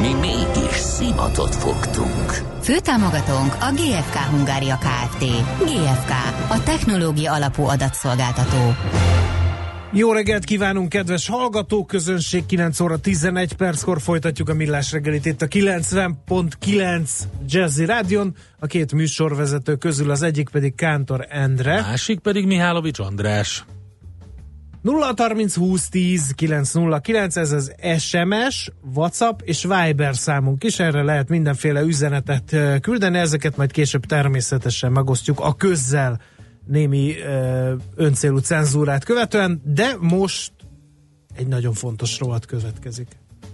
Mi mégis szimatot fogtunk. Főtámogatónk a GFK Hungária Kft. GFK, a technológia alapú adatszolgáltató. Jó reggelt kívánunk, kedves hallgatók, közönség 9 óra 11 perckor folytatjuk a millás reggelit itt a 90.9 Jazzy Rádion. A két műsorvezető közül az egyik pedig Kántor Endre. Másik pedig Mihálovics András. 0 30 20 10 909, ez az SMS, WhatsApp és Viber számunk is, erre lehet mindenféle üzenetet küldeni, ezeket majd később természetesen megosztjuk a közzel némi ö, öncélú cenzúrát követően, de most egy nagyon fontos rovat következik.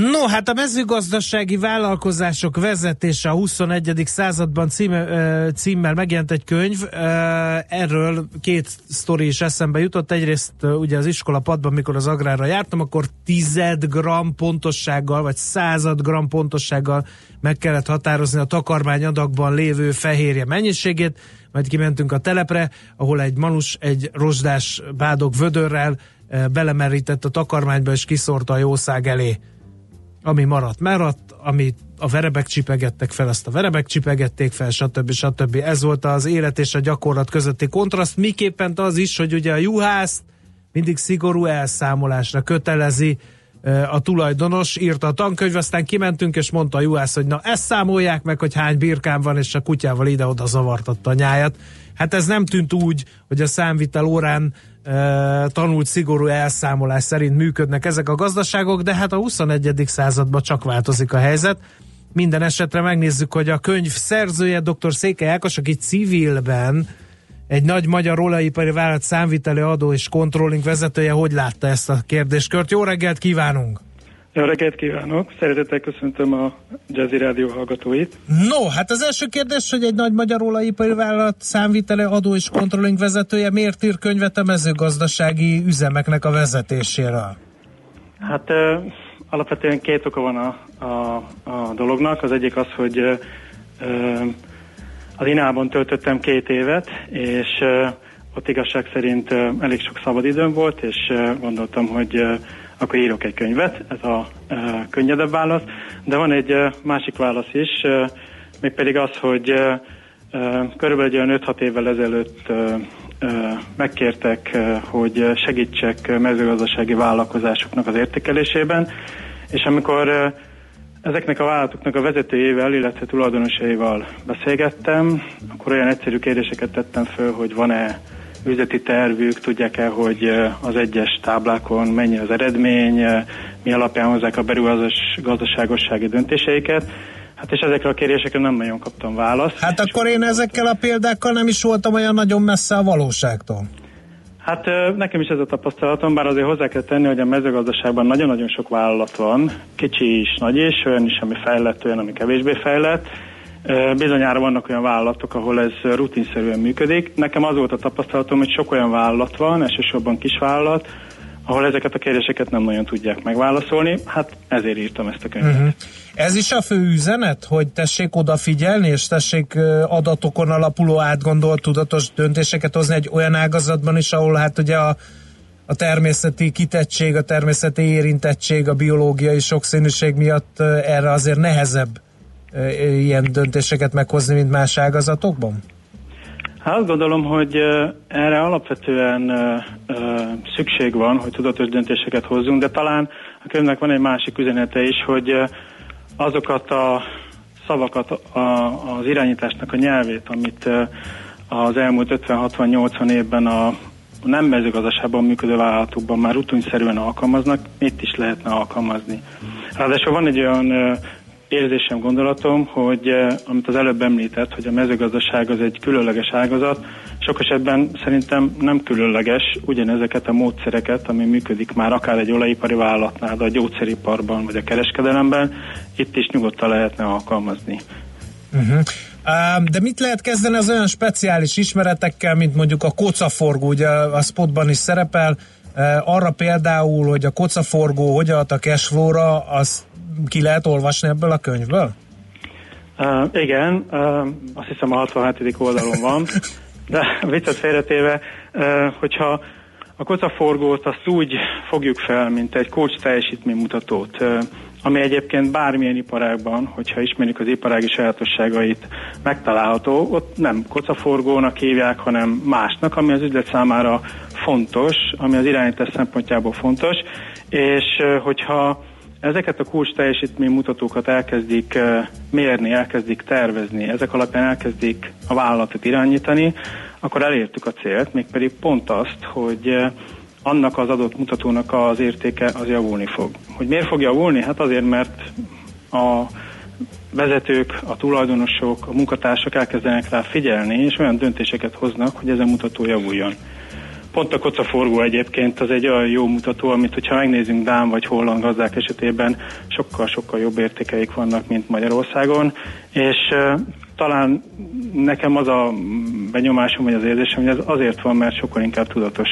No, hát a mezőgazdasági vállalkozások vezetése a 21. században címe, címmel megjelent egy könyv. Erről két sztori is eszembe jutott. Egyrészt ugye az iskola padban, mikor az agrárra jártam, akkor 10 gram pontossággal, vagy század gram pontossággal meg kellett határozni a takarmányadagban lévő fehérje mennyiségét. Majd kimentünk a telepre, ahol egy manus egy rozsdás bádog vödörrel belemerített a takarmányba, és kiszórta a jószág elé ami maradt, maradt, amit a verebek csipegettek fel, azt a verebek csipegették fel, stb. stb. Ez volt az élet és a gyakorlat közötti kontraszt, miképpen az is, hogy ugye a juhász mindig szigorú elszámolásra kötelezi a tulajdonos, írta a tankönyv, aztán kimentünk, és mondta a juhász, hogy na ezt számolják meg, hogy hány birkám van, és a kutyával ide-oda zavartatta a nyájat. Hát ez nem tűnt úgy, hogy a számvitel órán tanult szigorú elszámolás szerint működnek ezek a gazdaságok, de hát a 21. században csak változik a helyzet. Minden esetre megnézzük, hogy a könyv szerzője dr. Székely Ákos, aki civilben egy nagy magyar olajipari vállalat számviteli adó és controlling vezetője, hogy látta ezt a kérdéskört. Jó reggelt kívánunk! Jó reggelt kívánok! Szeretettel köszöntöm a Jazzy Rádió hallgatóit. No, hát az első kérdés, hogy egy nagy magyar olajipari vállalat számvitele adó és controlling vezetője miért ír könyvet a mezőgazdasági üzemeknek a vezetéséről? Hát ö, alapvetően két oka van a, a, a dolognak. Az egyik az, hogy ö, az Inában töltöttem két évet, és ö, ott igazság szerint ö, elég sok szabadidőm volt, és ö, gondoltam, hogy ö, akkor írok egy könyvet, ez a e, könnyedebb válasz. De van egy e, másik válasz is, e, mégpedig az, hogy e, körülbelül egy 5-6 évvel ezelőtt e, e, megkértek, e, hogy segítsek mezőgazdasági vállalkozásoknak az értékelésében, és amikor e, ezeknek a vállalatoknak a vezetőjével, illetve tulajdonosaival beszélgettem, akkor olyan egyszerű kérdéseket tettem föl, hogy van-e üzleti tervük, tudják-e, hogy az egyes táblákon mennyi az eredmény, mi alapján hozzák a beruházás gazdaságossági döntéseiket. Hát és ezekre a kérdésekre nem nagyon kaptam választ. Hát akkor én ezekkel a példákkal nem is voltam olyan nagyon messze a valóságtól. Hát nekem is ez a tapasztalatom, bár azért hozzá kell tenni, hogy a mezőgazdaságban nagyon-nagyon sok vállalat van, kicsi is, nagy is, olyan is, ami fejlett, olyan, ami kevésbé fejlett, Bizonyára vannak olyan vállalatok, ahol ez rutinszerűen működik. Nekem az volt a tapasztalatom, hogy sok olyan vállalat van, elsősorban kisvállalat, ahol ezeket a kérdéseket nem nagyon tudják megválaszolni. Hát ezért írtam ezt a könyvet. Uh-huh. Ez is a fő üzenet, hogy tessék odafigyelni, és tessék adatokon alapuló átgondolt tudatos döntéseket hozni egy olyan ágazatban is, ahol hát ugye a, a természeti kitettség, a természeti érintettség, a biológiai sokszínűség miatt erre azért nehezebb ilyen döntéseket meghozni, mint más ágazatokban? Hát azt gondolom, hogy erre alapvetően szükség van, hogy tudatos döntéseket hozzunk, de talán a könyvnek van egy másik üzenete is, hogy azokat a szavakat, az irányításnak a nyelvét, amit az elmúlt 50-60-80 évben a nem mezőgazdaságban működő vállalatokban már rutinszerűen alkalmaznak, itt is lehetne alkalmazni. Ráadásul van egy olyan érzésem, gondolatom, hogy amit az előbb említett, hogy a mezőgazdaság az egy különleges ágazat, sok esetben szerintem nem különleges ugyanezeket a módszereket, ami működik már akár egy olajipari vállalatnál, a gyógyszeriparban vagy a kereskedelemben, itt is nyugodtan lehetne alkalmazni. Uh-huh. De mit lehet kezdeni az olyan speciális ismeretekkel, mint mondjuk a kocaforgó, ugye a spotban is szerepel, arra például, hogy a kocaforgó hogyan ad a cashflow-ra, az ki lehet olvasni ebből a könyvből? Uh, igen, uh, azt hiszem a 67. oldalon van, de viccet félretéve, uh, hogyha a kocaforgót azt úgy fogjuk fel, mint egy coach teljesítménymutatót, uh, ami egyébként bármilyen iparágban, hogyha ismerjük az iparági sajátosságait, megtalálható, ott nem kocaforgónak hívják, hanem másnak, ami az üzlet számára fontos, ami az irányítás szempontjából fontos, és hogyha ezeket a kulcs teljesítménymutatókat elkezdik mérni, elkezdik tervezni, ezek alapján elkezdik a vállalatot irányítani, akkor elértük a célt, mégpedig pont azt, hogy annak az adott mutatónak az értéke az javulni fog. Hogy miért fog javulni? Hát azért, mert a vezetők, a tulajdonosok, a munkatársak elkezdenek rá figyelni, és olyan döntéseket hoznak, hogy ez a mutató javuljon. Pont a kocaforgó egyébként az egy olyan jó mutató, amit hogyha megnézzünk Dán vagy holland gazdák esetében sokkal-sokkal jobb értékeik vannak, mint Magyarországon, és talán nekem az a benyomásom, vagy az érzésem, hogy ez azért van, mert sokkal inkább tudatos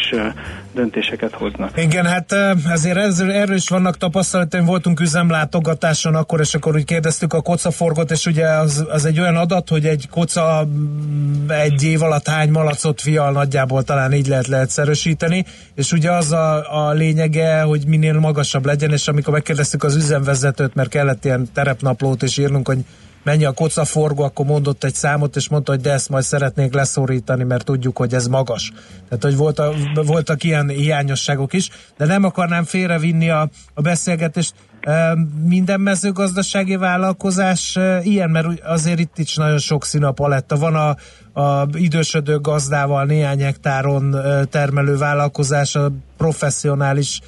döntéseket hoznak. Igen, hát azért erről is vannak tapasztalataim, voltunk üzemlátogatáson akkor, és akkor úgy kérdeztük a kocaforgot, és ugye az, az egy olyan adat, hogy egy koca mm, egy év alatt hány malacot fial nagyjából talán így lehet leegyszerűsíteni, és ugye az a, a lényege, hogy minél magasabb legyen, és amikor megkérdeztük az üzemvezetőt, mert kellett ilyen terepnaplót is írnunk, hogy mennyi a kocaforgó, akkor mondott egy számot, és mondta, hogy de ezt majd szeretnék leszorítani, mert tudjuk, hogy ez magas. Tehát, hogy volt a, voltak ilyen hiányosságok is, de nem akarnám félrevinni a, a beszélgetést. Minden mezőgazdasági vállalkozás ilyen, mert azért itt is nagyon sok szín a paletta. Van a, a idősödő gazdával néhány hektáron termelő vállalkozás, a professzionális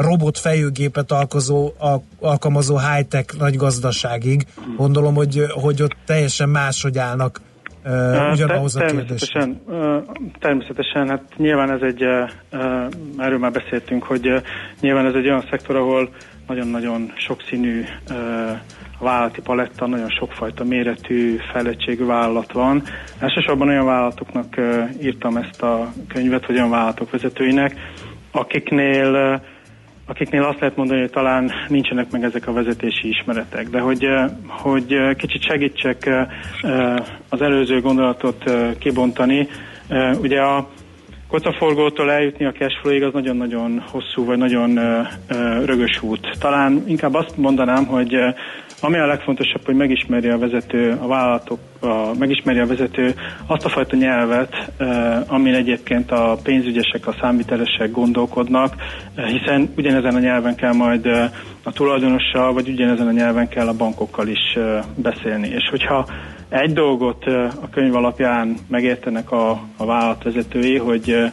robot fejőgépet alkozó, alkalmazó high-tech nagy gazdaságig. Gondolom, hogy, hogy ott teljesen máshogy állnak ugyanahoz a természetesen, természetesen, hát nyilván ez egy, erről már beszéltünk, hogy nyilván ez egy olyan szektor, ahol nagyon-nagyon sokszínű vállalati paletta, nagyon sokfajta méretű, fejlettségű vállalat van. Elsősorban olyan vállalatoknak írtam ezt a könyvet, vagy olyan vállalatok vezetőinek, akiknél akiknél azt lehet mondani, hogy talán nincsenek meg ezek a vezetési ismeretek, de hogy, hogy kicsit segítsek az előző gondolatot kibontani. Ugye a kocaforgótól eljutni a cashflow-ig az nagyon-nagyon hosszú, vagy nagyon rögös út. Talán inkább azt mondanám, hogy ami a legfontosabb, hogy megismerje a vezető, a vállalatok, a, megismerje a vezető azt a fajta nyelvet, eh, amin egyébként a pénzügyesek, a számvitelesek gondolkodnak, eh, hiszen ugyanezen a nyelven kell majd eh, a tulajdonossal, vagy ugyanezen a nyelven kell a bankokkal is beszélni. És hogyha egy dolgot a könyv alapján megértenek a, a vállalatvezetői, hogy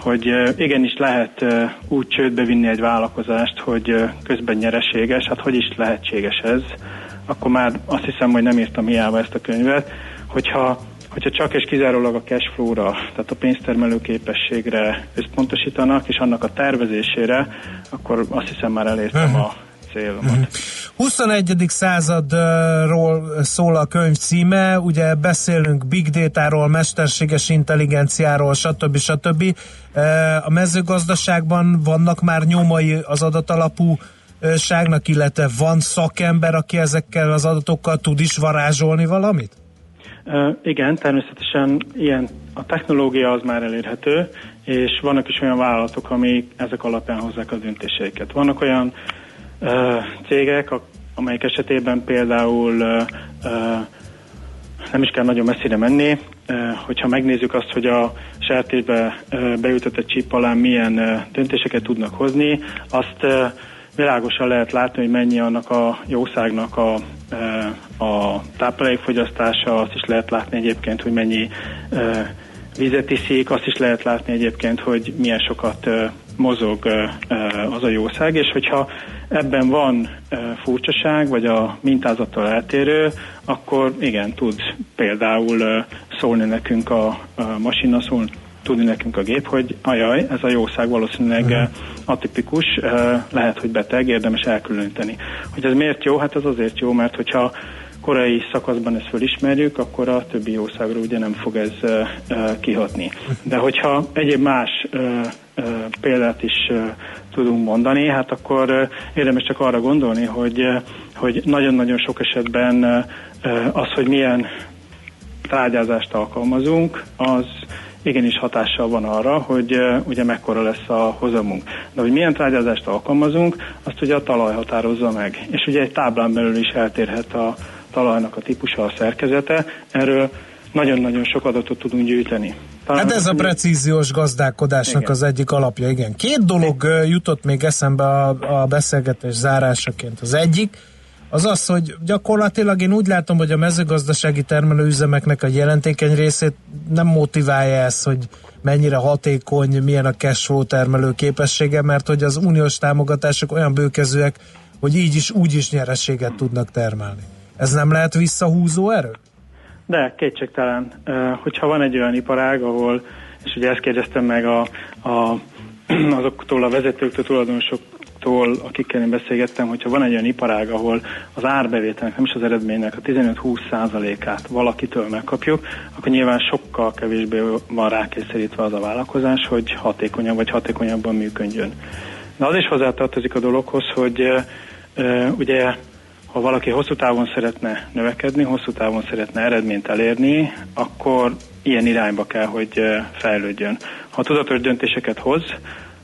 hogy igenis lehet úgy csődbe vinni egy vállalkozást, hogy közben nyereséges, hát hogy is lehetséges ez, akkor már azt hiszem, hogy nem írtam hiába ezt a könyvet, hogyha hogyha csak és kizárólag a cash flow-ra, tehát a pénztermelő képességre összpontosítanak, és annak a tervezésére, akkor azt hiszem már elértem uh-huh. a célomat. Uh-huh. 21. századról szól a könyv címe, ugye beszélünk big data-ról, mesterséges intelligenciáról, stb. stb. A mezőgazdaságban vannak már nyomai az adatalapú ságnak, illetve van szakember, aki ezekkel az adatokkal tud is varázsolni valamit? Uh, igen, természetesen ilyen a technológia az már elérhető, és vannak is olyan vállalatok, amik ezek alapján hozzák a döntéseiket. Vannak olyan cégek, amelyek esetében például nem is kell nagyon messzire menni, hogyha megnézzük azt, hogy a sertésbe beütött egy csíp alá milyen döntéseket tudnak hozni, azt világosan lehet látni, hogy mennyi annak a jószágnak a, a táplálékfogyasztása, azt is lehet látni egyébként, hogy mennyi vizet iszik, azt is lehet látni egyébként, hogy milyen sokat mozog az a jószág, és hogyha ebben van furcsaság, vagy a mintázattal eltérő, akkor igen, tud például szólni nekünk a, a masina, szólni tudni nekünk a gép, hogy ajaj, ez a jószág valószínűleg uh-huh. atipikus, lehet, hogy beteg, érdemes elkülöníteni. Hogy ez miért jó? Hát ez azért jó, mert hogyha korai szakaszban ezt fölismerjük, akkor a többi jószágra ugye nem fog ez kihatni. De hogyha egyéb más példát is tudunk mondani, hát akkor érdemes csak arra gondolni, hogy, hogy nagyon-nagyon sok esetben az, hogy milyen trágyázást alkalmazunk, az igenis hatással van arra, hogy ugye mekkora lesz a hozamunk. De hogy milyen trágyázást alkalmazunk, azt ugye a talaj határozza meg. És ugye egy táblán belül is eltérhet a talajnak a típusa, a szerkezete. Erről nagyon-nagyon sok adatot tudunk gyűjteni. Talán hát ez a precíziós gazdálkodásnak igen. az egyik alapja, igen. Két dolog jutott még eszembe a, a beszélgetés zárásaként. Az egyik, az az, hogy gyakorlatilag én úgy látom, hogy a mezőgazdasági termelőüzemeknek a jelentékeny részét nem motiválja ez, hogy mennyire hatékony, milyen a cashflow termelő képessége, mert hogy az uniós támogatások olyan bőkezőek, hogy így is, úgy is nyerességet tudnak termelni. Ez nem lehet visszahúzó erő? De, kétségtelen. Hogyha van egy olyan iparág, ahol, és ugye ezt kérdeztem meg a, a, azoktól a vezetőktől, tulajdonosok tól, akikkel én beszélgettem, hogyha van egy olyan iparág, ahol az árbevételnek, nem is az eredménynek a 15-20 százalékát valakitől megkapjuk, akkor nyilván sokkal kevésbé van rákényszerítve az a vállalkozás, hogy hatékonyabb vagy hatékonyabban működjön. De az is hozzátartozik a dologhoz, hogy ugye ha valaki hosszú távon szeretne növekedni, hosszú távon szeretne eredményt elérni, akkor ilyen irányba kell, hogy fejlődjön. Ha tudatos döntéseket hoz,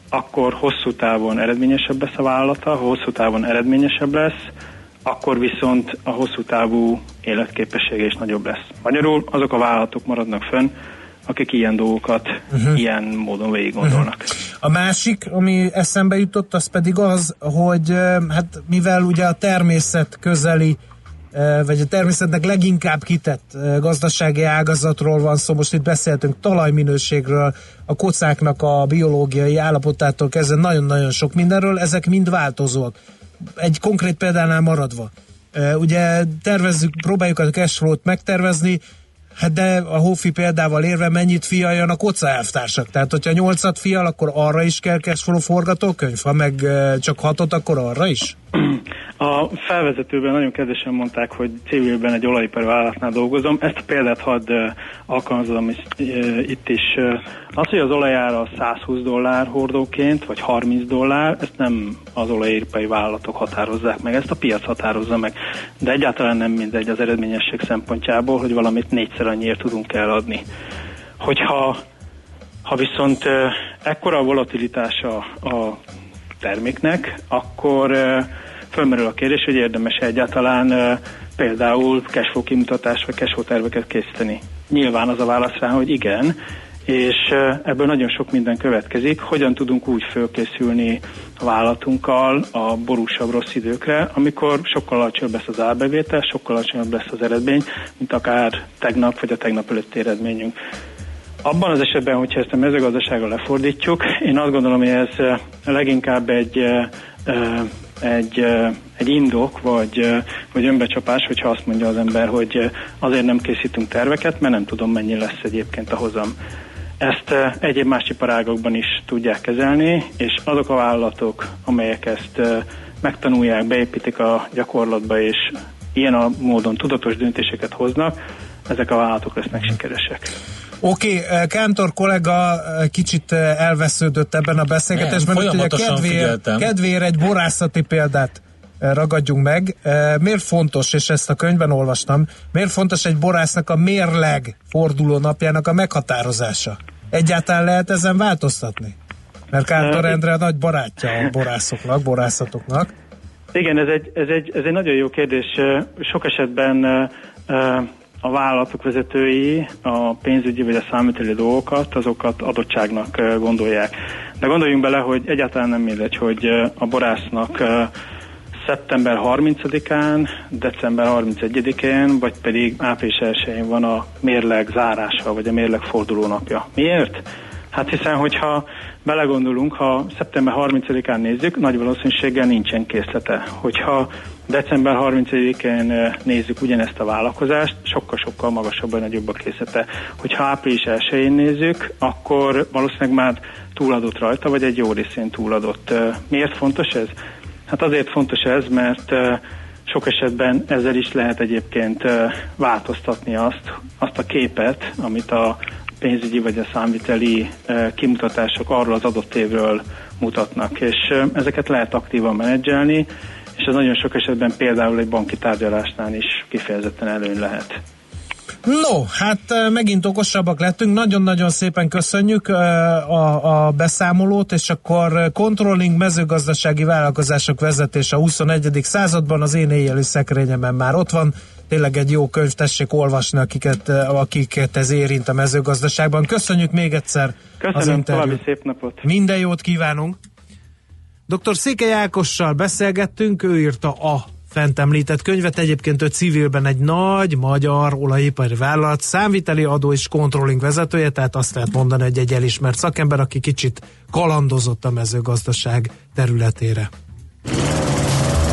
akkor hosszú távon eredményesebb lesz a vállalata, ha hosszú távon eredményesebb lesz, akkor viszont a hosszú távú életképessége is nagyobb lesz. Magyarul azok a vállalatok maradnak fönn, akik ilyen dolgokat uh-huh. ilyen módon végig gondolnak. Uh-huh. A másik, ami eszembe jutott, az pedig az, hogy hát mivel ugye a természet közeli vagy a természetnek leginkább kitett gazdasági ágazatról van szó. Most itt beszéltünk talajminőségről, a kocáknak a biológiai állapotától kezdve nagyon-nagyon sok mindenről, ezek mind változóak. Egy konkrét példánál maradva. Ugye tervezzük, próbáljuk a cashflow-t megtervezni, Hát de a Hófi példával érve mennyit fialjan a koca elvtársak? Tehát, hogyha nyolcat fial, akkor arra is kell forgatókönyv? Ha meg csak hatot, akkor arra is? A felvezetőben nagyon kedvesen mondták, hogy civilben egy olajipari vállalatnál dolgozom. Ezt a példát hadd alkalmazom is, itt is. Az, hogy az olajára 120 dollár hordóként, vagy 30 dollár, ezt nem az olajipari vállalatok határozzák meg, ezt a piac határozza meg. De egyáltalán nem mindegy az eredményesség szempontjából, hogy valamit négyszer annyiért tudunk eladni. Hogyha ha viszont ekkora a volatilitása a terméknek, akkor fölmerül a kérdés, hogy érdemes egyáltalán például cashflow kimutatás vagy cashflow terveket készíteni. Nyilván az a válasz rá, hogy igen, és ebből nagyon sok minden következik. Hogyan tudunk úgy fölkészülni a vállalatunkkal a borúsabb rossz időkre, amikor sokkal alacsonyabb lesz az árbevétel, sokkal alacsonyabb lesz az eredmény, mint akár tegnap vagy a tegnap előtti eredményünk. Abban az esetben, hogyha ezt a mezőgazdaságra lefordítjuk, én azt gondolom, hogy ez leginkább egy egy, egy indok, vagy, vagy önbecsapás, hogyha azt mondja az ember, hogy azért nem készítünk terveket, mert nem tudom, mennyi lesz egyébként a hozam. Ezt egyéb más iparágokban is tudják kezelni, és azok a vállalatok, amelyek ezt megtanulják, beépítik a gyakorlatba, és ilyen a módon tudatos döntéseket hoznak, ezek a vállalatok lesznek sikeresek. Oké, okay, Kántor kollega kicsit elvesződött ebben a beszélgetésben, hogy ugye kedvéért, kedvéért egy borászati példát ragadjunk meg. Miért fontos, és ezt a könyvben olvastam, miért fontos egy borásznak a mérleg forduló napjának a meghatározása? Egyáltalán lehet ezen változtatni? Mert Kántor Endre a nagy barátja a borászoknak, borászatoknak. Igen, ez egy, ez, egy, ez egy nagyon jó kérdés. Sok esetben a vállalatok vezetői a pénzügyi vagy a számíteli dolgokat, azokat adottságnak gondolják. De gondoljunk bele, hogy egyáltalán nem mindegy, hogy a borásznak szeptember 30-án, december 31-én, vagy pedig április 1-én van a mérleg zárása, vagy a mérleg fordulónapja. Miért? Hát hiszen, hogyha belegondolunk, ha szeptember 30-án nézzük, nagy valószínűséggel nincsen készlete. Hogyha december 31-én nézzük ugyanezt a vállalkozást, sokkal-sokkal magasabb vagy nagyobb a készlete. Hogyha április 1-én nézzük, akkor valószínűleg már túladott rajta, vagy egy jó részén túladott. Miért fontos ez? Hát azért fontos ez, mert sok esetben ezzel is lehet egyébként változtatni azt, azt a képet, amit a pénzügyi vagy a számviteli kimutatások arról az adott évről mutatnak, és ezeket lehet aktívan menedzselni, és ez nagyon sok esetben például egy banki tárgyalásnál is kifejezetten előny lehet. No, hát megint okosabbak lettünk. Nagyon-nagyon szépen köszönjük a, a beszámolót, és akkor controlling mezőgazdasági vállalkozások vezetése a 21. században az én éjjeli szekrényemben már ott van. Tényleg egy jó könyv, tessék olvasni, akiket, akiket ez érint a mezőgazdaságban. Köszönjük még egyszer Köszönöm, az interjút. szép napot. Minden jót kívánunk. Dr. Székely Ákossal beszélgettünk, ő írta a fent említett könyvet. Egyébként ő civilben egy nagy magyar olajipari vállalat, számviteli adó és controlling vezetője, tehát azt lehet mondani, hogy egy elismert szakember, aki kicsit kalandozott a mezőgazdaság területére.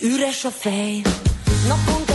Üres a fej. Tőzsdei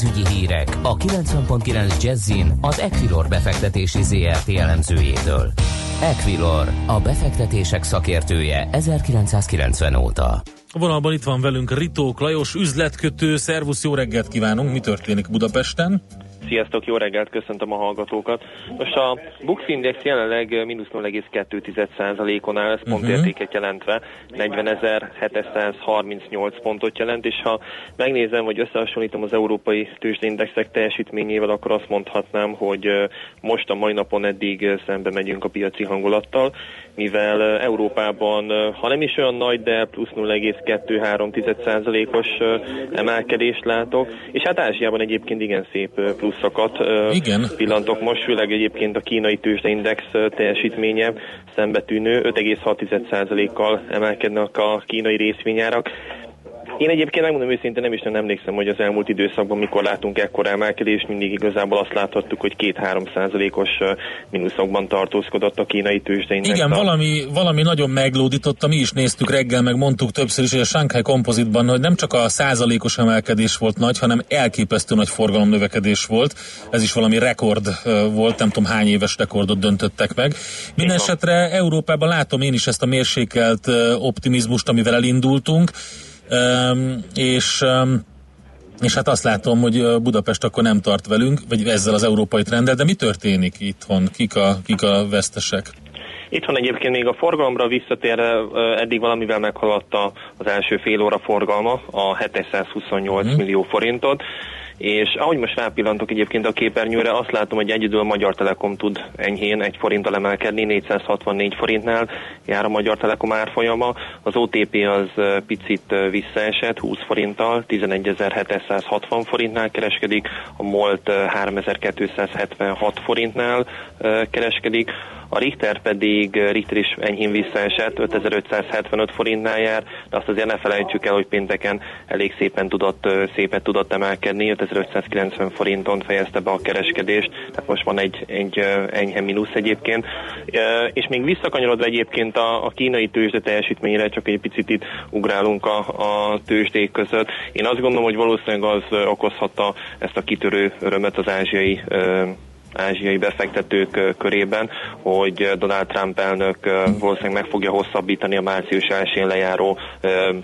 pénzügyi hírek a 90.9 Jazzin az Equilor befektetési ZRT elemzőjétől. Equilor, a befektetések szakértője 1990 óta. A vonalban itt van velünk Ritók Lajos, üzletkötő. Szervusz, jó reggelt kívánunk! Mi történik Budapesten? Sziasztok, jó reggelt, köszöntöm a hallgatókat. Most a Bux Index jelenleg mínusz 0,2%-on áll, ez pontértéket jelentve 40.738 pontot jelent, és ha megnézem, vagy összehasonlítom az európai tőzsdeindexek teljesítményével, akkor azt mondhatnám, hogy most a mai napon eddig szembe megyünk a piaci hangulattal, mivel Európában, ha nem is olyan nagy, de plusz 0,2-3%-os emelkedést látok, és hát Ázsiában egyébként igen szép pluszokat igen. pillantok most, főleg egyébként a kínai tőzsdeindex teljesítménye szembetűnő 5,6%-kal emelkednek a kínai részvényárak. Én egyébként megmondom őszintén nem is nem emlékszem, hogy az elmúlt időszakban mikor látunk ekkor emelkedést, mindig igazából azt láthattuk, hogy 2-3 százalékos mínuszokban tartózkodott a kínai tőzsdeindex. Igen, valami, valami nagyon meglódított, mi is néztük reggel, meg mondtuk többször is, hogy a Shanghai Composite-ban, hogy nem csak a százalékos emelkedés volt nagy, hanem elképesztő nagy forgalom növekedés volt. Ez is valami rekord volt, nem tudom hány éves rekordot döntöttek meg. Minden esetre Európában látom én is ezt a mérsékelt optimizmust, amivel elindultunk és és hát azt látom, hogy Budapest akkor nem tart velünk, vagy ezzel az európai trenddel, de mi történik itthon? Kik a, kik a vesztesek? Itthon egyébként még a forgalomra visszatérve eddig valamivel meghaladta az első fél óra forgalma, a 728 mm. millió forintot és ahogy most rápillantok egyébként a képernyőre, azt látom, hogy egyedül a Magyar Telekom tud enyhén egy forinttal emelkedni, 464 forintnál jár a Magyar Telekom árfolyama, az OTP az picit visszaesett, 20 forinttal, 11.760 forintnál kereskedik, a MOLT 3276 forintnál kereskedik, a Richter pedig, Richter is enyhén visszaesett, 5575 forintnál jár, de azt azért ne felejtsük el, hogy pénteken elég szépen tudott, szépet tudott emelkedni, 5590 forinton fejezte be a kereskedést, tehát most van egy, egy enyhe mínusz egyébként. És még visszakanyarodva egyébként a, a kínai tőzsde teljesítményre, csak egy picit itt ugrálunk a, a tőzsdék között. Én azt gondolom, hogy valószínűleg az okozhatta ezt a kitörő örömet az ázsiai ázsiai befektetők körében, hogy Donald Trump elnök valószínűleg meg fogja hosszabbítani a március 1 lejáró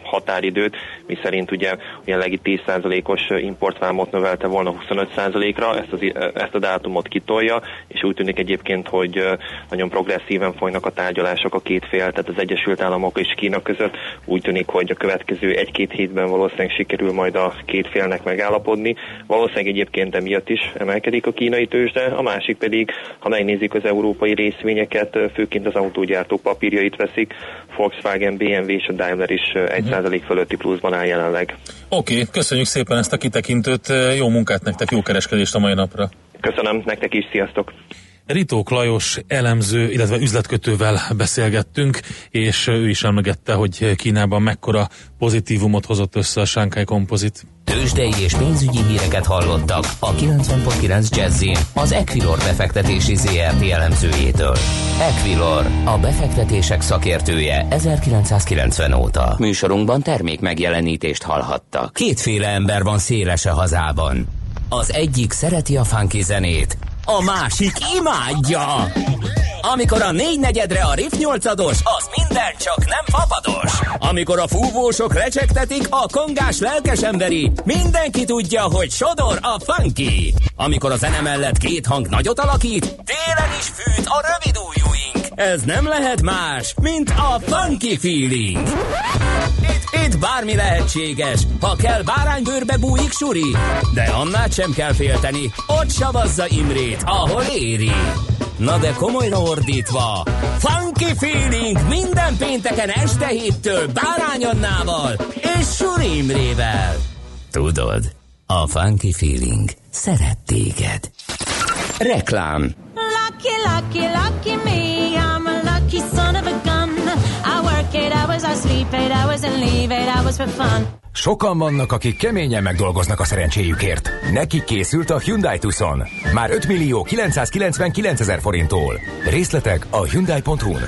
határidőt, mi szerint ugye jelenlegi 10%-os importvámot növelte volna 25%-ra, ezt, az, ezt a dátumot kitolja, és úgy tűnik egyébként, hogy nagyon progresszíven folynak a tárgyalások a két fél, tehát az Egyesült Államok és Kína között. Úgy tűnik, hogy a következő egy-két hétben valószínűleg sikerül majd a két félnek megállapodni. Valószínűleg egyébként emiatt is emelkedik a kínai tőzsde, a másik pedig, ha megnézik az európai részvényeket, főként az autógyártók papírjait veszik, Volkswagen, BMW és a Daimler is 1% uh-huh. fölötti pluszban áll jelenleg. Oké, okay, köszönjük szépen ezt a kitekintőt, jó munkát nektek, jó kereskedést a mai napra. Köszönöm, nektek is, sziasztok! Ritók Lajos elemző, illetve üzletkötővel beszélgettünk, és ő is emlegette, hogy Kínában mekkora pozitívumot hozott össze a Shanghai Composite. Tőzsdei és pénzügyi híreket hallottak a 90.9 jazz az Equilor befektetési ZRT elemzőjétől. Equilor, a befektetések szakértője 1990 óta. Műsorunkban termék megjelenítést hallhattak. Kétféle ember van széles a hazában. Az egyik szereti a funky zenét, a másik imádja. Amikor a négy negyedre a riff nyolcados, az minden csak nem fapados. Amikor a fúvósok recsegtetik, a kongás lelkes emberi, mindenki tudja, hogy sodor a funky. Amikor a zene mellett két hang nagyot alakít, télen is fűt a rövid ujjúink. Ez nem lehet más, mint a funky feeling. Itt, itt bármi lehetséges, ha kell báránybőrbe bújik suri, de annál sem kell félteni, ott savazza Imrét, ahol éri. Na de komolyra ordítva, Funky Feeling minden pénteken este héttől Bárány Annával és Suri Imrével. Tudod, a Funky Feeling szeret téged. Reklám Lucky, lucky, lucky me, lucky son of a gun. I work eight hours, I sleep eight hours and leave eight hours for fun. Sokan vannak, akik keményen megdolgoznak a szerencséjükért. Neki készült a Hyundai Tucson. Már 5 millió 999 ezer forinttól. Részletek a Hyundai.hu-n.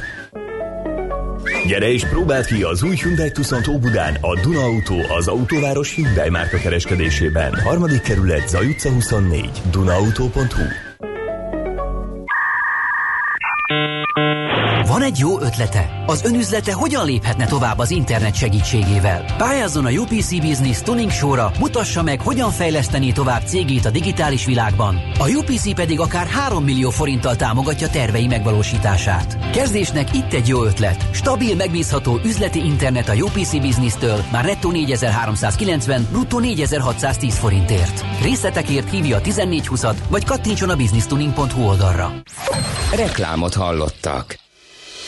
Gyere és próbáld ki az új Hyundai Tucson Óbudán, a Duna Auto, az autóváros Hyundai márka kereskedésében. Harmadik kerület, Zaj utca 24, dunaauto.hu Van egy jó ötlete? Az önüzlete hogyan léphetne tovább az internet segítségével? Pályázzon a UPC Business Tuning Show-ra, mutassa meg, hogyan fejleszteni tovább cégét a digitális világban. A UPC pedig akár 3 millió forinttal támogatja tervei megvalósítását. Kezdésnek itt egy jó ötlet. Stabil, megbízható üzleti internet a UPC Business-től már nettó 4390, bruttó 4610 forintért. Részletekért hívja a 1420-at, vagy kattintson a businesstuning.hu oldalra. Reklámot hallottak.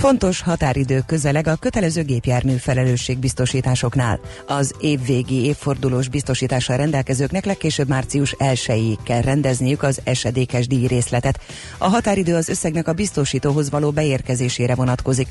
Fontos határidő közeleg a kötelező gépjármű felelősségbiztosításoknál. Az évvégi évfordulós biztosítással rendelkezőknek legkésőbb március 1 kell rendezniük az esedékes díjrészletet. A határidő az összegnek a biztosítóhoz való beérkezésére vonatkozik.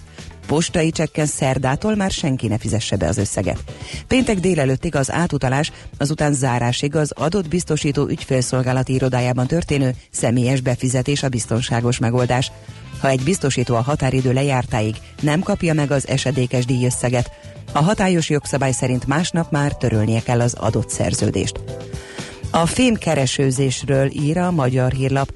Postai csekken szerdától már senki ne fizesse be az összeget. Péntek délelőttig az átutalás, azután zárásig az adott biztosító ügyfélszolgálati irodájában történő személyes befizetés a biztonságos megoldás. Ha egy biztosító a határidő lejártáig nem kapja meg az esedékes díjösszeget, a hatályos jogszabály szerint másnap már törölnie kell az adott szerződést. A fémkeresőzésről ír a Magyar Hírlap.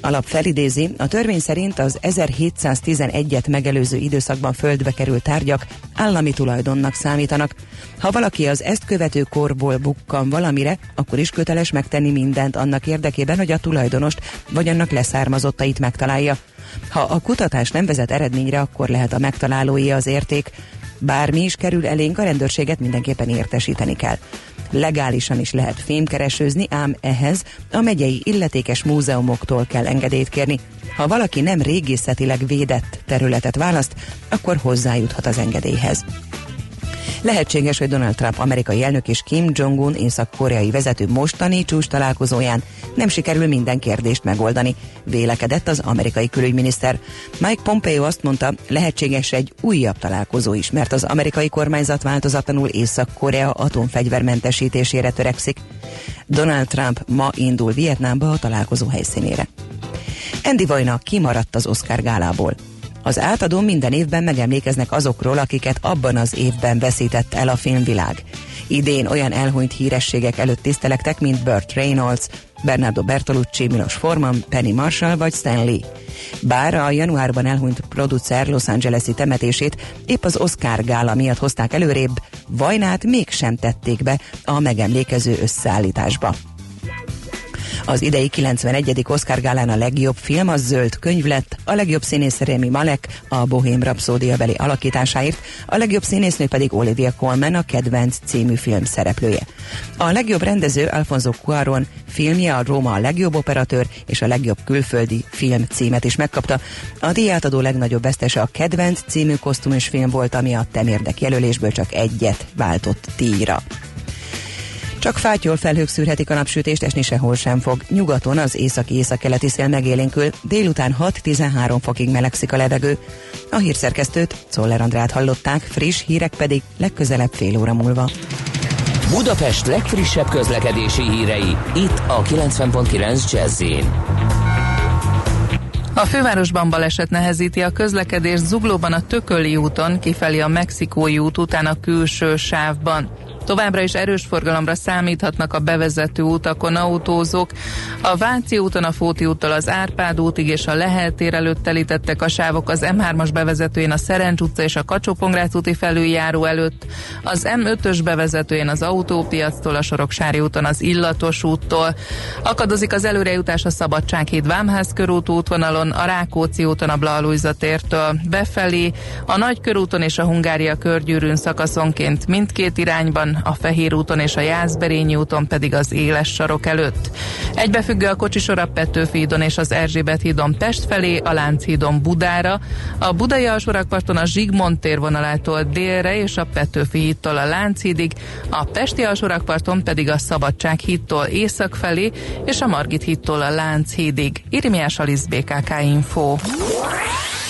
Alap felidézi, a törvény szerint az 1711-et megelőző időszakban földbe került tárgyak állami tulajdonnak számítanak. Ha valaki az ezt követő korból bukkan valamire, akkor is köteles megtenni mindent annak érdekében, hogy a tulajdonost vagy annak leszármazottait megtalálja. Ha a kutatás nem vezet eredményre, akkor lehet a megtalálói az érték. Bármi is kerül elénk, a rendőrséget mindenképpen értesíteni kell. Legálisan is lehet fémkeresőzni, ám ehhez a megyei illetékes múzeumoktól kell engedélyt kérni. Ha valaki nem régészetileg védett területet választ, akkor hozzájuthat az engedélyhez. Lehetséges, hogy Donald Trump amerikai elnök és Kim Jong-un észak-koreai vezető mostani csúcs találkozóján nem sikerül minden kérdést megoldani, vélekedett az amerikai külügyminiszter. Mike Pompeo azt mondta, lehetséges egy újabb találkozó is, mert az amerikai kormányzat változatlanul Észak-Korea atomfegyvermentesítésére törekszik. Donald Trump ma indul Vietnámba a találkozó helyszínére. Andy Vajna kimaradt az Oscar gálából. Az átadó minden évben megemlékeznek azokról, akiket abban az évben veszített el a filmvilág. Idén olyan elhunyt hírességek előtt tisztelektek, mint Burt Reynolds, Bernardo Bertolucci, Milos Forman, Penny Marshall vagy Stan Lee. Bár a januárban elhunyt producer Los Angeles-i temetését épp az Oscar gála miatt hozták előrébb, Vajnát mégsem tették be a megemlékező összeállításba. Az idei 91. Oscar gálán a legjobb film a zöld könyv lett, a legjobb színész Remy Malek a Bohém Rhapsódia beli alakításáért, a legjobb színésznő pedig Olivia Colman a kedvenc című film szereplője. A legjobb rendező Alfonso Cuaron filmje a Róma a legjobb operatőr és a legjobb külföldi film címet is megkapta. A díjátadó legnagyobb vesztese a kedvenc című kosztümös film volt, ami a temérdek jelölésből csak egyet váltott díjra. Csak fátyol felhők szűrhetik a napsütést, esni sehol sem fog. Nyugaton az északi északkeleti szél megélénkül, délután 6-13 fokig melegszik a levegő. A hírszerkesztőt, Czoller Andrát hallották, friss hírek pedig legközelebb fél óra múlva. Budapest legfrissebb közlekedési hírei, itt a 90.9 jazz a fővárosban baleset nehezíti a közlekedés Zuglóban a Tököli úton, kifelé a Mexikói út után a külső sávban. Továbbra is erős forgalomra számíthatnak a bevezető utakon autózók. A Váci úton a Fóti úttól az Árpád útig és a Lehel tér előtt telítettek a sávok az M3-as bevezetőjén a Szerencs utca és a kacsó úti felüljáró előtt, az M5-ös bevezetőjén az autópiactól, a Soroksári úton az Illatos úttól. Akadozik az előrejutás a Szabadsághíd Vámház körút útvonalon, a Rákóczi úton a Blahalújza tértől befelé, a Nagykörúton és a Hungária körgyűrűn szakaszonként mindkét irányban, a Fehér úton és a Jászberényi úton pedig az éles sarok előtt. Egybefüggő a kocsisor a Petőfi hídon és az Erzsébet hídon Pest felé, a Lánchídon Budára, a Budai alsórakparton a Zsigmond tér vonalától délre és a Petőfi hídtól a Lánchídig, a Pesti alsórakparton pedig a Szabadság hídtól észak felé és a Margit hídtól a Lánchídig. Irimiás Alisz BKK Info.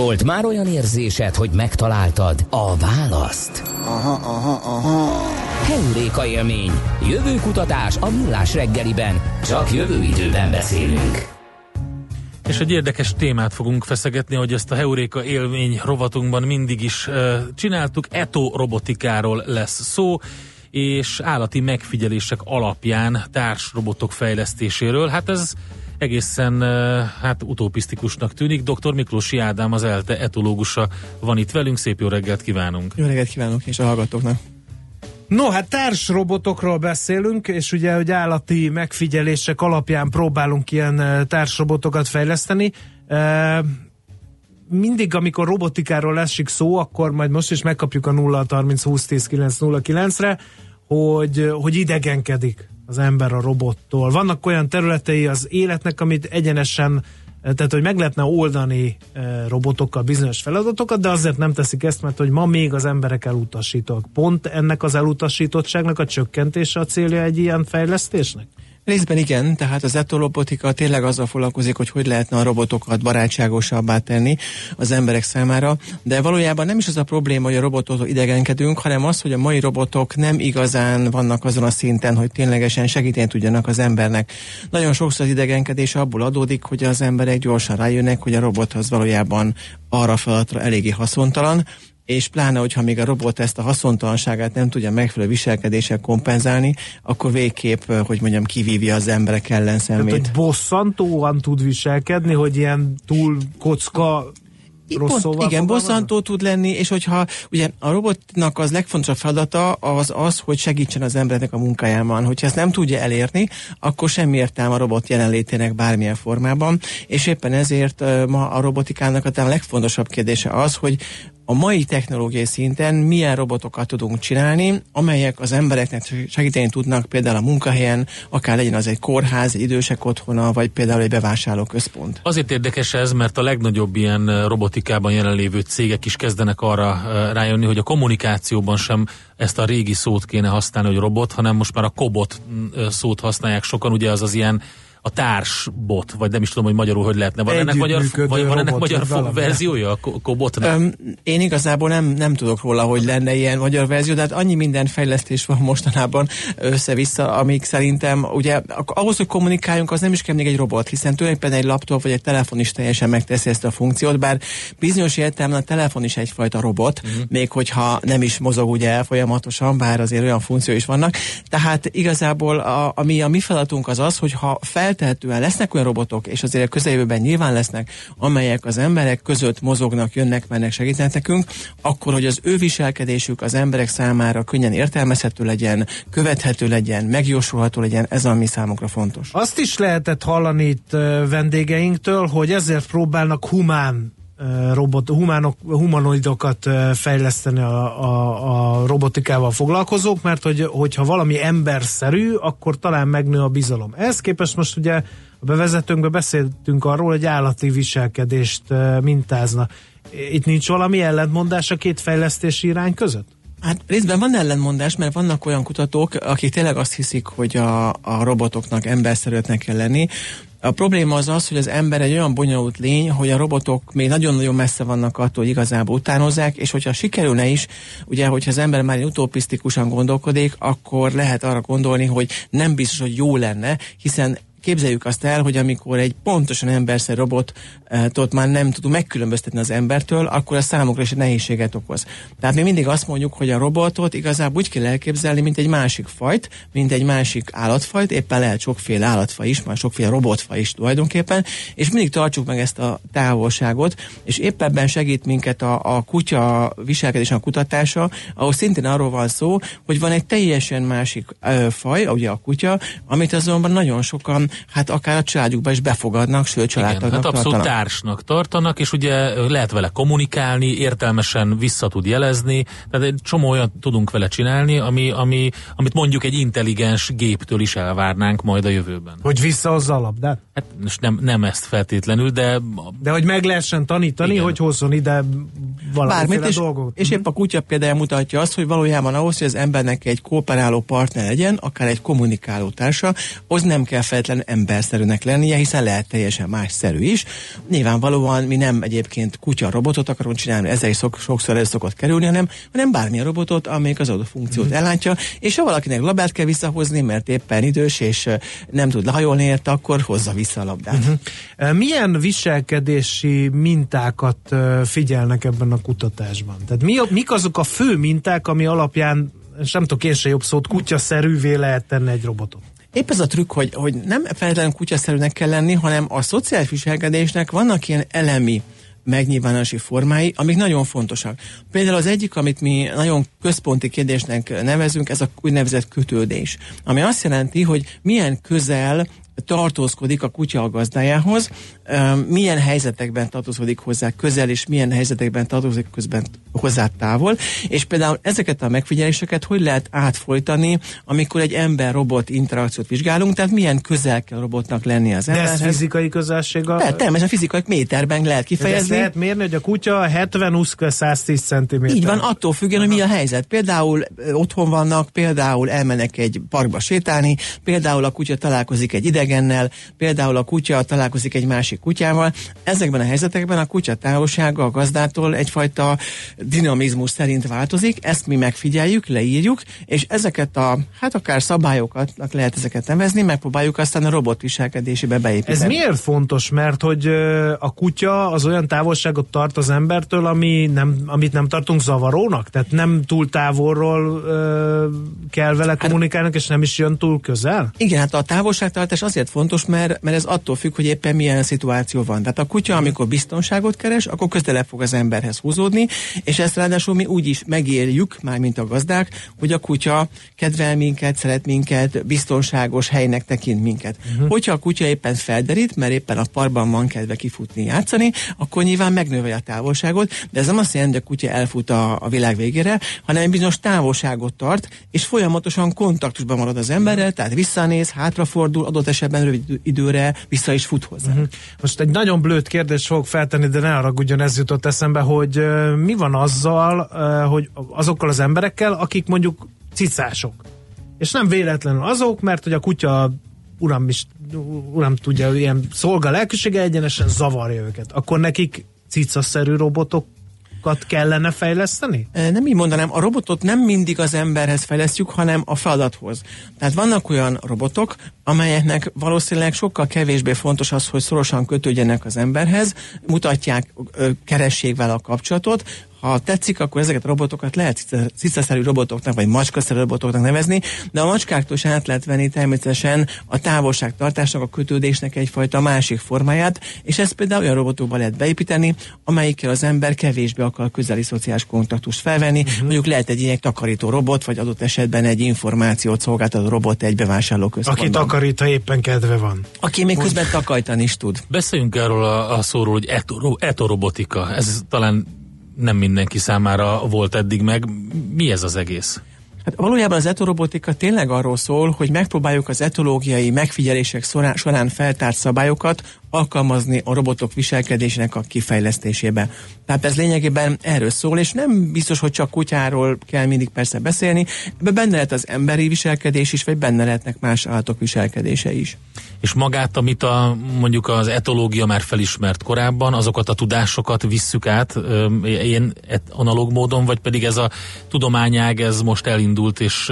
Volt már olyan érzésed, hogy megtaláltad a választ? Aha, aha, aha. Heuréka élmény. Jövő kutatás a millás reggeliben. Csak jövő időben beszélünk. És egy érdekes témát fogunk feszegetni, hogy ezt a Heuréka élmény rovatunkban mindig is uh, csináltuk. Eto robotikáról lesz szó és állati megfigyelések alapján társrobotok fejlesztéséről. Hát ez egészen hát utopisztikusnak tűnik. Dr. Miklósi Ádám, az ELTE etológusa van itt velünk. Szép jó reggelt kívánunk! Jó reggelt kívánok és a hallgatóknak! No, hát társrobotokról beszélünk, és ugye, hogy állati megfigyelések alapján próbálunk ilyen társrobotokat fejleszteni. Mindig, amikor robotikáról esik szó, akkor majd most is megkapjuk a 0 30 20 10 9 0 9-re, hogy, hogy idegenkedik az ember a robottól. Vannak olyan területei az életnek, amit egyenesen tehát, hogy meg lehetne oldani robotokkal bizonyos feladatokat, de azért nem teszik ezt, mert hogy ma még az emberek elutasítók. Pont ennek az elutasítottságnak a csökkentése a célja egy ilyen fejlesztésnek? Részben igen, tehát az etolobotika tényleg azzal foglalkozik, hogy hogy lehetne a robotokat barátságosabbá tenni az emberek számára, de valójában nem is az a probléma, hogy a robotok idegenkedünk, hanem az, hogy a mai robotok nem igazán vannak azon a szinten, hogy ténylegesen segíteni tudjanak az embernek. Nagyon sokszor az idegenkedés abból adódik, hogy az emberek gyorsan rájönnek, hogy a robot az valójában arra feladatra eléggé haszontalan, és pláne, hogyha még a robot ezt a haszontalanságát nem tudja megfelelő viselkedéssel kompenzálni, akkor végképp, hogy mondjam, kivívja az emberek ellen szemét. Tehát, hogy bosszantóan tud viselkedni, hogy ilyen túl kocka Pont, igen, bosszantó tud lenni, és hogyha ugye a robotnak az legfontosabb feladata az az, hogy segítsen az embernek a munkájában. Hogyha ezt nem tudja elérni, akkor semmi értelme a robot jelenlétének bármilyen formában, és éppen ezért ma a robotikának a legfontosabb kérdése az, hogy a mai technológiai szinten milyen robotokat tudunk csinálni, amelyek az embereknek segíteni tudnak például a munkahelyen, akár legyen az egy kórház, egy idősek otthona, vagy például egy bevásárlóközpont. Azért érdekes ez, mert a legnagyobb ilyen robotikában jelenlévő cégek is kezdenek arra rájönni, hogy a kommunikációban sem ezt a régi szót kéne használni, hogy robot, hanem most már a kobot szót használják sokan, ugye az az ilyen a társbot, vagy nem is tudom, hogy magyarul hogy lehetne. Van ennek magyar, vagy van ennek magyar verziója a Kobotnak? Um, én igazából nem, nem tudok róla, hogy lenne ilyen magyar verzió, de hát annyi minden fejlesztés van mostanában össze-vissza, amik szerintem, ugye ahhoz, hogy kommunikáljunk, az nem is kell még egy robot, hiszen tulajdonképpen egy laptop vagy egy telefon is teljesen megteszi ezt a funkciót, bár bizonyos értelemben a telefon is egyfajta robot, uh-huh. még hogyha nem is mozog ugye folyamatosan, bár azért olyan funkció is vannak. Tehát igazából a, ami a mi feladatunk az az, hogy ha fel feltehetően lesznek olyan robotok, és azért a közeljövőben nyilván lesznek, amelyek az emberek között mozognak, jönnek, mennek, segítenek nekünk, akkor, hogy az ő viselkedésük az emberek számára könnyen értelmezhető legyen, követhető legyen, megjósolható legyen, ez a mi számunkra fontos. Azt is lehetett hallani itt vendégeinktől, hogy ezért próbálnak humán robot, humánok, humanoidokat fejleszteni a, a, a robotikával foglalkozók, mert hogy, hogyha valami emberszerű, akkor talán megnő a bizalom. Ehhez képest most ugye a bevezetőnkben beszéltünk arról, hogy állati viselkedést mintázna. Itt nincs valami ellentmondás a két fejlesztési irány között? Hát részben van ellentmondás, mert vannak olyan kutatók, akik tényleg azt hiszik, hogy a, a robotoknak emberszerűetnek kell lenni. A probléma az az, hogy az ember egy olyan bonyolult lény, hogy a robotok még nagyon-nagyon messze vannak attól, hogy igazából utánozzák, és hogyha sikerülne is, ugye, hogyha az ember már utopisztikusan gondolkodik, akkor lehet arra gondolni, hogy nem biztos, hogy jó lenne, hiszen képzeljük azt el, hogy amikor egy pontosan emberszer robotot már nem tudunk megkülönböztetni az embertől, akkor a számukra is nehézséget okoz. Tehát mi mindig azt mondjuk, hogy a robotot igazából úgy kell elképzelni, mint egy másik fajt, mint egy másik állatfajt, éppen lehet sokféle állatfaj is, már sokféle robotfaj is tulajdonképpen, és mindig tartsuk meg ezt a távolságot, és épp ebben segít minket a, a kutya viselkedés a kutatása, ahol szintén arról van szó, hogy van egy teljesen másik ö, faj, ugye a kutya, amit azonban nagyon sokan hát akár a családjukba is befogadnak, sőt családtagnak hát abszolút tartanak. társnak tartanak, és ugye lehet vele kommunikálni, értelmesen vissza tud jelezni, tehát egy csomó olyan tudunk vele csinálni, ami, ami, amit mondjuk egy intelligens géptől is elvárnánk majd a jövőben. Hogy visszahozza a labdát? Hát nem, nem ezt feltétlenül, de... De hogy meg lehessen tanítani, igen. hogy hozzon ide valamiféle és, dolgot. És épp a kutya példája mutatja azt, hogy valójában ahhoz, hogy az embernek egy kooperáló partner legyen, akár egy kommunikáló társa, az nem kell feltétlenül próbáljon emberszerűnek lennie, hiszen lehet teljesen más szerű is. Nyilvánvalóan mi nem egyébként kutya robotot akarunk csinálni, ezzel is szok, sokszor ez szokott kerülni, hanem, hanem bármilyen robotot, amelyik az adott funkciót mm-hmm. ellátja, és ha valakinek labdát kell visszahozni, mert éppen idős, és nem tud lehajolni érte, akkor hozza vissza a labdát. Mm-hmm. Milyen viselkedési mintákat figyelnek ebben a kutatásban? Tehát mi, mik azok a fő minták, ami alapján és nem tudok én se jobb szót, kutyaszerűvé lehet tenni egy robotot. Épp ez a trükk, hogy, hogy nem feltétlenül kutyaszerűnek kell lenni, hanem a szociális viselkedésnek vannak ilyen elemi megnyilvánulási formái, amik nagyon fontosak. Például az egyik, amit mi nagyon központi kérdésnek nevezünk, ez a úgynevezett kötődés, ami azt jelenti, hogy milyen közel tartózkodik a kutya a gazdájához, milyen helyzetekben tartózkodik hozzá közel, és milyen helyzetekben tartózkodik közben hozzá távol, és például ezeket a megfigyeléseket hogy lehet átfolytani, amikor egy ember-robot interakciót vizsgálunk, tehát milyen közel kell a robotnak lenni az emberhez. De ez fizikai közelség a... De, természetesen fizikai méterben lehet kifejezni. De lehet mérni, hogy a kutya 70 20 110 cm. Így van, attól függően, hogy mi a helyzet. Például otthon vannak, például elmennek egy parkba sétálni, például a kutya találkozik egy idegennel, például a kutya találkozik egy másik kutyával. Ezekben a helyzetekben a kutya távolsága a gazdától egyfajta dinamizmus szerint változik, ezt mi megfigyeljük, leírjuk, és ezeket a, hát akár szabályokat lehet ezeket nevezni, megpróbáljuk aztán a robot viselkedésébe beépíteni. Ez miért fontos? Mert hogy a kutya az olyan távolságot tart az embertől, ami nem, amit nem tartunk zavarónak? Tehát nem túl távolról ö, kell vele hát- kommunikálni, és nem is jön túl közel? Igen, hát a távolságtartás azért fontos, mert, mert ez attól függ, hogy éppen milyen szituáció van. Tehát a kutya, amikor biztonságot keres, akkor közelebb fog az emberhez húzódni, és ezt ráadásul mi úgy is megéljük, már mint a gazdák, hogy a kutya kedvel minket, szeret minket, biztonságos helynek tekint minket. Uh-huh. Hogyha a kutya éppen felderít, mert éppen a parkban van kedve kifutni, játszani, akkor nyilván megnöveli a távolságot, de ez nem azt jelenti, hogy a kutya elfut a, a világ végére, hanem egy bizonyos távolságot tart, és folyamatosan kontaktusban marad az emberrel, tehát visszanéz, hátrafordul, adott esetben rövid időre vissza is fut hozzá. Uh-huh. Most egy nagyon blőtt kérdést fogok feltenni, de ne haragudjon, ez jutott eszembe, hogy uh, mi van azzal, uh, hogy azokkal az emberekkel, akik mondjuk cicások. És nem véletlenül azok, mert hogy a kutya uram is, uram tudja, ilyen szolga lelkűsége egyenesen zavarja őket. Akkor nekik cicaszerű robotok robotokat kellene fejleszteni? Nem így mondanám, a robotot nem mindig az emberhez fejlesztjük, hanem a feladathoz. Tehát vannak olyan robotok, amelyeknek valószínűleg sokkal kevésbé fontos az, hogy szorosan kötődjenek az emberhez, mutatják, keressék vele a kapcsolatot, ha tetszik, akkor ezeket a robotokat lehet cicaszerű robotoknak, vagy macskaszerű robotoknak nevezni, de a macskáktól is át lehet venni természetesen a távolságtartásnak, a kötődésnek egyfajta másik formáját, és ezt például olyan robotokba lehet beépíteni, amelyikkel az ember kevésbé akar közeli szociális kontaktust felvenni. Uh-huh. Mondjuk lehet egy ilyen takarító robot, vagy adott esetben egy információt szolgáltató robot egy bevásárlóközpontban. Aki takarít, ha éppen kedve van. Aki még közben takarítani is tud. Beszéljünk erről a, a szóról, hogy etorobotika. Ez talán nem mindenki számára volt eddig meg. Mi ez az egész? Hát valójában az etorobotika tényleg arról szól, hogy megpróbáljuk az etológiai megfigyelések során feltárt szabályokat alkalmazni a robotok viselkedésének a kifejlesztésébe. Tehát ez lényegében erről szól, és nem biztos, hogy csak kutyáról kell mindig persze beszélni, ebben benne lehet az emberi viselkedés is, vagy benne lehetnek más állatok viselkedése is. És magát, amit a, mondjuk az etológia már felismert korábban, azokat a tudásokat visszük át ilyen analóg módon, vagy pedig ez a tudományág, ez most elindult, és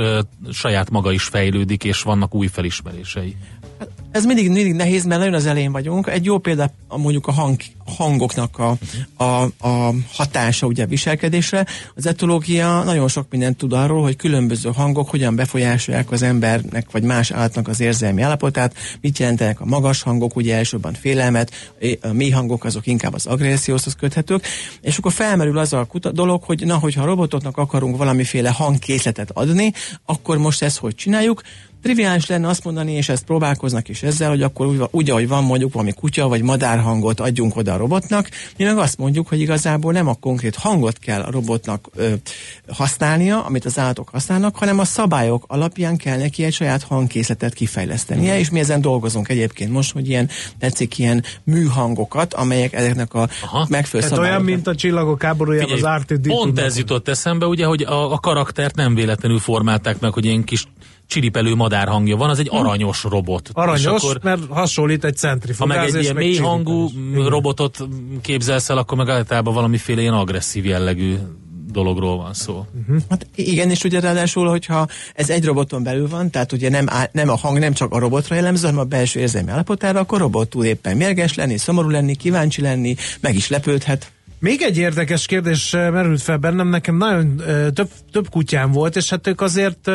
saját maga is fejlődik, és vannak új felismerései? Ez mindig, mindig nehéz, mert nagyon az elején vagyunk. Egy jó példa mondjuk a hang, hangoknak a, a, a hatása ugye a viselkedésre. Az etológia nagyon sok mindent tud arról, hogy különböző hangok hogyan befolyásolják az embernek vagy más állatnak az érzelmi állapotát, mit jelentenek a magas hangok, ugye elsőbben félelmet, a mély hangok azok inkább az agresszióhoz köthetők, és akkor felmerül az a dolog, hogy na, hogyha a robotoknak akarunk valamiféle hangkészletet adni, akkor most ezt hogy csináljuk? Triviális lenne azt mondani, és ezt próbálkoznak is ezzel, hogy akkor úgy, úgy ahogy van mondjuk valami kutya vagy madárhangot adjunk oda a robotnak, mi meg azt mondjuk, hogy igazából nem a konkrét hangot kell a robotnak ö, használnia, amit az állatok használnak, hanem a szabályok alapján kell neki egy saját hangkészletet kifejlesztenie, mm. és mi ezen dolgozunk egyébként most, hogy ilyen tetszik ilyen műhangokat, amelyek ezeknek a Aha. megfelelő szabályok. olyan, mint a csillagok háborújában az r Pont ez jutott eszembe, ugye, hogy a, a karaktert nem véletlenül formálták meg, hogy ilyen kis csiripelő madár hangja van, az egy aranyos robot. Aranyos, akkor, mert hasonlít egy centrifugázra. Ha meg egy ilyen mély hangú robotot képzelsz el, akkor meg általában valamiféle ilyen agresszív jellegű dologról van szó. Uh-huh. Hát igen, és ugye ráadásul, hogyha ez egy roboton belül van, tehát ugye nem, á, nem a hang nem csak a robotra jellemző, hanem a belső érzelmi állapotára, akkor a robot tud éppen mérges lenni, szomorú lenni, kíváncsi lenni, meg is lepődhet. Még egy érdekes kérdés merült fel bennem, nekem nagyon több, több kutyám volt, és hát ők azért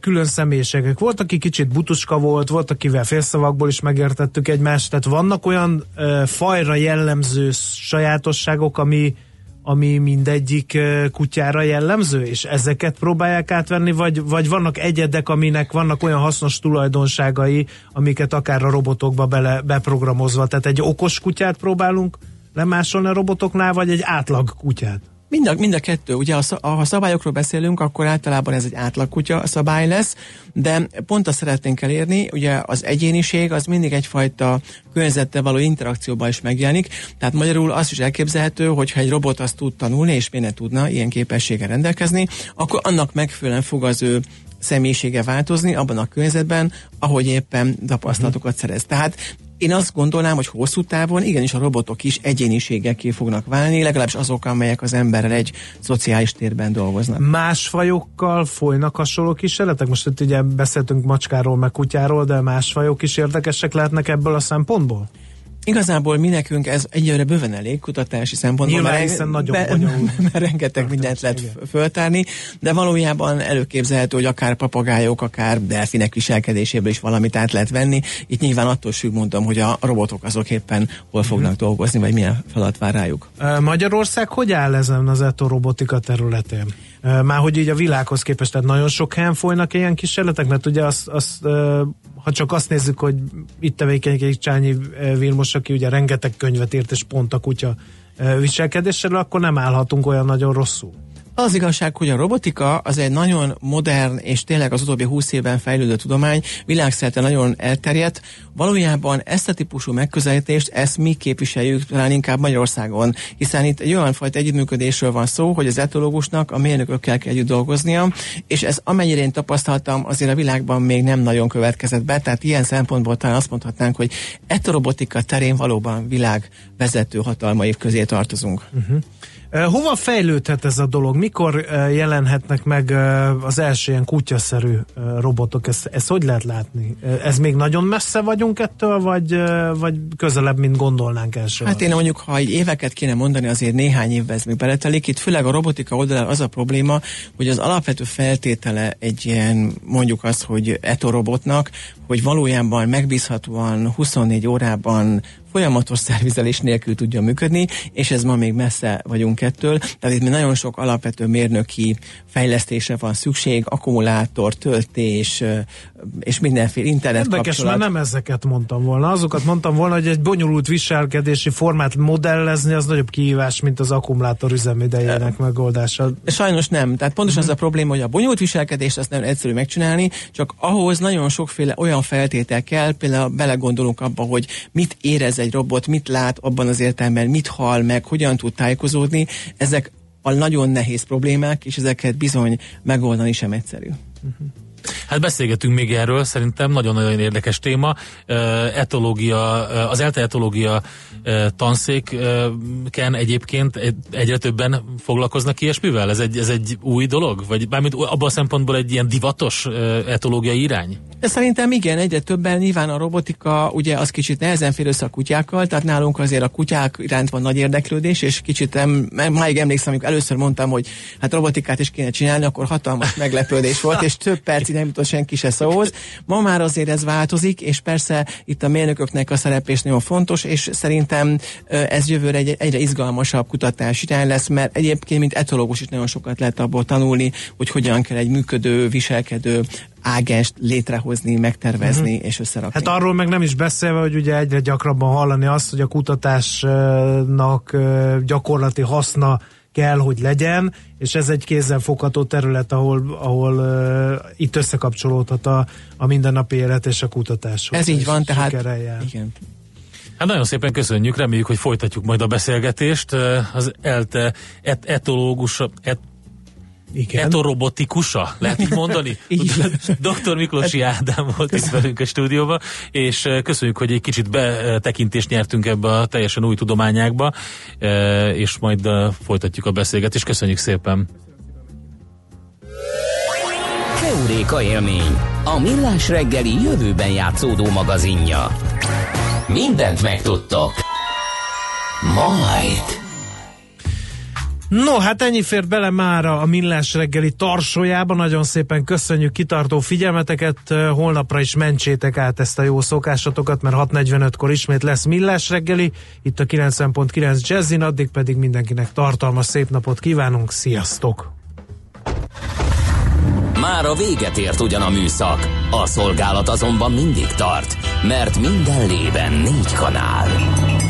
külön személyiségek. Volt, aki kicsit butuska volt, volt, akivel félszavakból is megértettük egymást, tehát vannak olyan fajra jellemző sajátosságok, ami, ami mindegyik kutyára jellemző, és ezeket próbálják átvenni, vagy, vagy vannak egyedek, aminek vannak olyan hasznos tulajdonságai, amiket akár a robotokba bele, beprogramozva, tehát egy okos kutyát próbálunk lemásolni a robotoknál, vagy egy átlag kutyát? Mind a, mind a kettő. Ugye, ha szabályokról beszélünk, akkor általában ez egy átlagkutya szabály lesz, de pont azt szeretnénk elérni, ugye az egyéniség az mindig egyfajta környezettel való interakcióban is megjelenik, tehát magyarul azt is elképzelhető, hogy ha egy robot azt tud tanulni, és miért ne tudna ilyen képességgel rendelkezni, akkor annak megfelelően fog az ő személyisége változni abban a környezetben, ahogy éppen tapasztalatokat szerez. Tehát én azt gondolnám, hogy hosszú távon igenis a robotok is egyéniségeké fognak válni, legalábbis azok, amelyek az emberrel egy szociális térben dolgoznak. Más fajokkal folynak hasonló kísérletek? Most itt ugye beszéltünk macskáról, meg kutyáról, de más fajok is érdekesek lehetnek ebből a szempontból? Igazából mi nekünk ez egyre bőven elég kutatási szempontból. Nyilván, mert, hiszen nagyon be, mert rengeteg mindent lehet igen. föltárni, de valójában előképzelhető, hogy akár papagájok, akár delfinek viselkedéséből is valamit át lehet venni. Itt nyilván attól függ, mondom, hogy a robotok azok éppen hol fognak hmm. dolgozni, vagy milyen feladat vár rájuk. Magyarország hogy áll ezen az etorobotika területén? Már hogy így a világhoz képest, tehát nagyon sok helyen folynak ilyen kísérletek, mert ugye azt, azt ha csak azt nézzük, hogy itt tevékenykedik Csányi Vilmos, aki ugye rengeteg könyvet írt, és pont a kutya viselkedéssel, akkor nem állhatunk olyan nagyon rosszul. Az igazság, hogy a robotika az egy nagyon modern és tényleg az utóbbi húsz évben fejlődő tudomány, világszerte nagyon elterjedt. Valójában ezt a típusú megközelítést, ezt mi képviseljük talán inkább Magyarországon, hiszen itt egy olyan fajta együttműködésről van szó, hogy az etológusnak a mérnökökkel kell együtt dolgoznia, és ez amennyire én tapasztaltam, azért a világban még nem nagyon következett be, tehát ilyen szempontból talán azt mondhatnánk, hogy etorobotika terén valóban világvezető hatalmai közé tartozunk. Uh-huh. Hova fejlődhet ez a dolog? Mikor jelenhetnek meg az első ilyen kutyaszerű robotok? Ezt, ezt hogy lehet látni? Ez még nagyon messze vagyunk ettől, vagy, vagy közelebb, mint gondolnánk első? Hát én mondjuk, ha egy éveket kéne mondani, azért néhány évvel ez még beletelik. Itt főleg a robotika oldalán az a probléma, hogy az alapvető feltétele egy ilyen, mondjuk az, hogy etorobotnak, hogy valójában megbízhatóan 24 órában folyamatos szervizelés nélkül tudja működni, és ez ma még messze vagyunk ettől. Tehát itt még nagyon sok alapvető mérnöki fejlesztésre van szükség, akkumulátor, töltés, és mindenféle internet Érdekes, kapcsolat. mert nem ezeket mondtam volna. Azokat mondtam volna, hogy egy bonyolult viselkedési formát modellezni az nagyobb kihívás, mint az akkumulátor üzemidejének megoldása. Sajnos nem. Tehát pontosan uh-huh. az a probléma, hogy a bonyolult viselkedést azt nem egyszerű megcsinálni, csak ahhoz nagyon sokféle olyan feltétel kell, például belegondolunk abba, hogy mit érez egy robot, mit lát abban az értelemben, mit hal meg, hogyan tud tájékozódni. Ezek a nagyon nehéz problémák, és ezeket bizony megoldani sem egyszerű. Uh-huh. Hát beszélgetünk még erről, szerintem nagyon-nagyon érdekes téma. Etológia, az ELTE etológia tanszéken egyébként egyre többen foglalkoznak ilyesmivel? Ez egy, ez egy új dolog? Vagy bármint abban a szempontból egy ilyen divatos etológiai irány? De szerintem igen, egyre többen nyilván a robotika ugye az kicsit nehezen fér össze a kutyákkal, tehát nálunk azért a kutyák iránt van nagy érdeklődés, és kicsit nem, máig emlékszem, amikor először mondtam, hogy hát robotikát is kéne csinálni, akkor hatalmas meglepődés volt, és több percig nem jutott senki se szóhoz. Ma már azért ez változik, és persze itt a mérnököknek a szereplés nagyon fontos, és szerintem ez jövőre egy, egyre izgalmasabb kutatás irány lesz, mert egyébként, mint etológus is nagyon sokat lehet abból tanulni, hogy hogyan kell egy működő, viselkedő ágest létrehozni, megtervezni uh-huh. és összerakni. Hát arról meg nem is beszélve, hogy ugye egyre gyakrabban hallani azt, hogy a kutatásnak gyakorlati haszna kell, hogy legyen, és ez egy kézzelfogható terület, ahol, ahol uh, itt összekapcsolódhat a, a mindennapi élet és a kutatás. Ez így van, tehát igen. Hát nagyon szépen köszönjük, reméljük, hogy folytatjuk majd a beszélgetést. Az ELTE et, etológus, et, Igen. etorobotikusa, lehet így mondani? Dr. Miklósi Ádám volt itt velünk a stúdióban, és köszönjük, hogy egy kicsit betekintést nyertünk ebbe a teljesen új tudományákba, és majd folytatjuk a beszélgetést. Köszönjük szépen! Heuréka élmény, a millás reggeli jövőben játszódó magazinja. Mindent megtudtok. Majd. No, hát ennyi fért bele már a Millás reggeli tarsójába. Nagyon szépen köszönjük kitartó figyelmeteket. Holnapra is mentsétek át ezt a jó szokásatokat, mert 6.45-kor ismét lesz Millás reggeli. Itt a 90.9 Jazzin, addig pedig mindenkinek tartalmas szép napot kívánunk. Sziasztok! Már a véget ért ugyan a műszak, a szolgálat azonban mindig tart, mert minden lében négy kanál.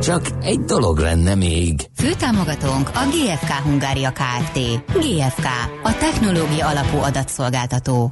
Csak egy dolog lenne még. Főtámogatónk a GFK Hungária Kft. GFK, a technológia alapú adatszolgáltató.